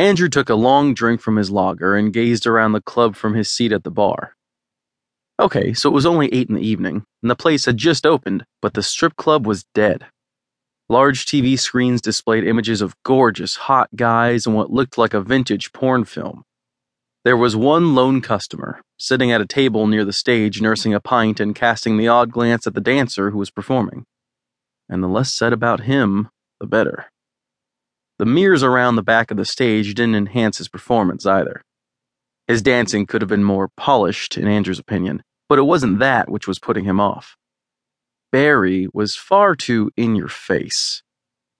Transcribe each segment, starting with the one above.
Andrew took a long drink from his lager and gazed around the club from his seat at the bar. Okay, so it was only 8 in the evening, and the place had just opened, but the strip club was dead. Large TV screens displayed images of gorgeous, hot guys and what looked like a vintage porn film. There was one lone customer, sitting at a table near the stage, nursing a pint and casting the odd glance at the dancer who was performing. And the less said about him, the better. The mirrors around the back of the stage didn't enhance his performance either. His dancing could have been more polished, in Andrew's opinion, but it wasn't that which was putting him off. Barry was far too in your face.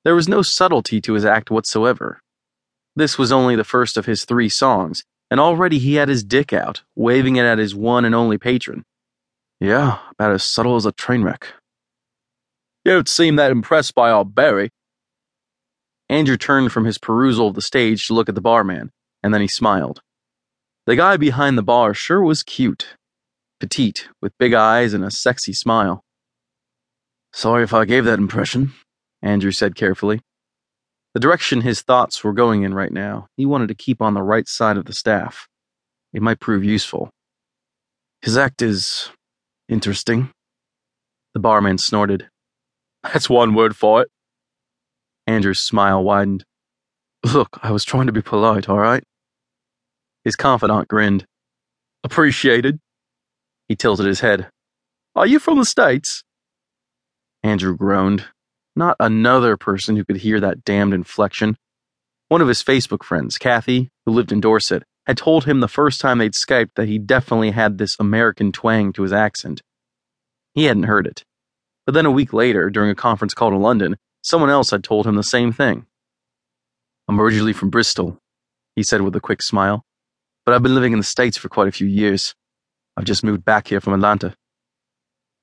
There was no subtlety to his act whatsoever. This was only the first of his three songs, and already he had his dick out, waving it at his one and only patron. Yeah, about as subtle as a train wreck. You don't seem that impressed by our Barry. Andrew turned from his perusal of the stage to look at the barman, and then he smiled. The guy behind the bar sure was cute petite, with big eyes and a sexy smile. Sorry if I gave that impression, Andrew said carefully. The direction his thoughts were going in right now, he wanted to keep on the right side of the staff. It might prove useful. His act is interesting. The barman snorted. That's one word for it. Andrew's smile widened. Look, I was trying to be polite, all right? His confidant grinned. Appreciated. He tilted his head. Are you from the States? Andrew groaned. Not another person who could hear that damned inflection. One of his Facebook friends, Kathy, who lived in Dorset, had told him the first time they'd Skyped that he definitely had this American twang to his accent. He hadn't heard it. But then a week later, during a conference call in London, someone else had told him the same thing. I'm originally from Bristol, he said with a quick smile, but I've been living in the States for quite a few years. I've just moved back here from Atlanta.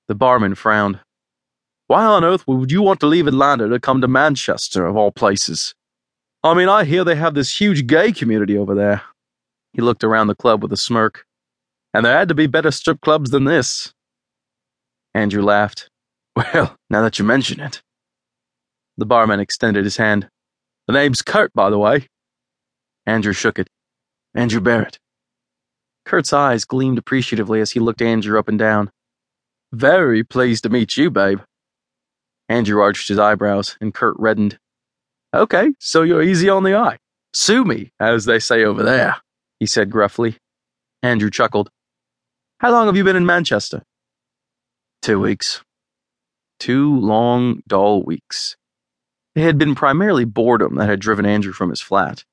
The barman frowned. Why on earth would you want to leave Atlanta to come to Manchester, of all places? I mean, I hear they have this huge gay community over there. He looked around the club with a smirk. And there had to be better strip clubs than this. Andrew laughed. Well, now that you mention it. The barman extended his hand. The name's Kurt, by the way. Andrew shook it. Andrew Barrett. Kurt's eyes gleamed appreciatively as he looked Andrew up and down. Very pleased to meet you, babe. Andrew arched his eyebrows, and Kurt reddened. Okay, so you're easy on the eye. Sue me, as they say over there, he said gruffly. Andrew chuckled. How long have you been in Manchester? Two weeks. Two long, dull weeks. It had been primarily boredom that had driven Andrew from his flat.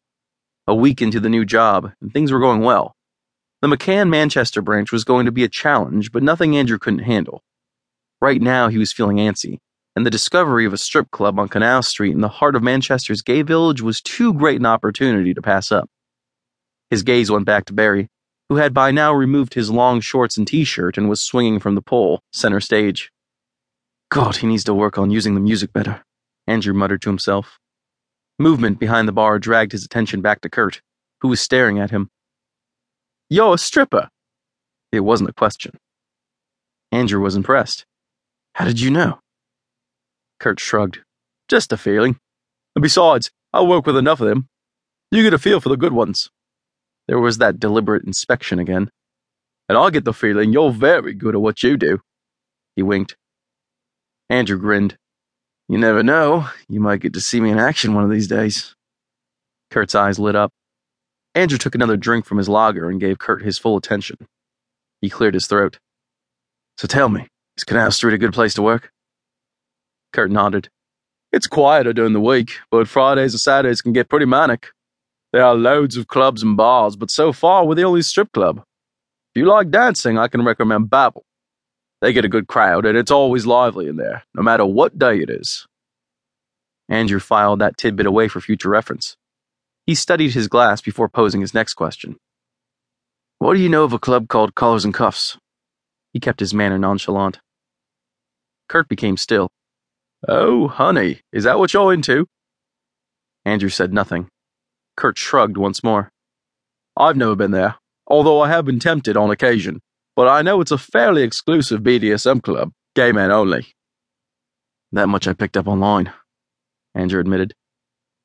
A week into the new job, and things were going well. The McCann Manchester branch was going to be a challenge, but nothing Andrew couldn't handle. Right now, he was feeling antsy, and the discovery of a strip club on Canal Street in the heart of Manchester's gay village was too great an opportunity to pass up. His gaze went back to Barry, who had by now removed his long shorts and t shirt and was swinging from the pole, center stage. God, he needs to work on using the music better, Andrew muttered to himself. Movement behind the bar dragged his attention back to Kurt, who was staring at him. You're a stripper. It wasn't a question. Andrew was impressed. How did you know? Kurt shrugged. Just a feeling. And besides, I work with enough of them. You get a feel for the good ones. There was that deliberate inspection again. And I get the feeling you're very good at what you do. He winked. Andrew grinned. You never know. You might get to see me in action one of these days. Kurt's eyes lit up. Andrew took another drink from his lager and gave Kurt his full attention. He cleared his throat. So tell me, is Canal Street a good place to work? Kurt nodded. It's quieter during the week, but Fridays and Saturdays can get pretty manic. There are loads of clubs and bars, but so far we're the only strip club. If you like dancing, I can recommend Babel. They get a good crowd, and it's always lively in there, no matter what day it is. Andrew filed that tidbit away for future reference. He studied his glass before posing his next question. What do you know of a club called Collars and Cuffs? He kept his manner nonchalant. Kurt became still. Oh, honey, is that what you're into? Andrew said nothing. Kurt shrugged once more. I've never been there, although I have been tempted on occasion, but I know it's a fairly exclusive BDSM club, gay men only. That much I picked up online, Andrew admitted.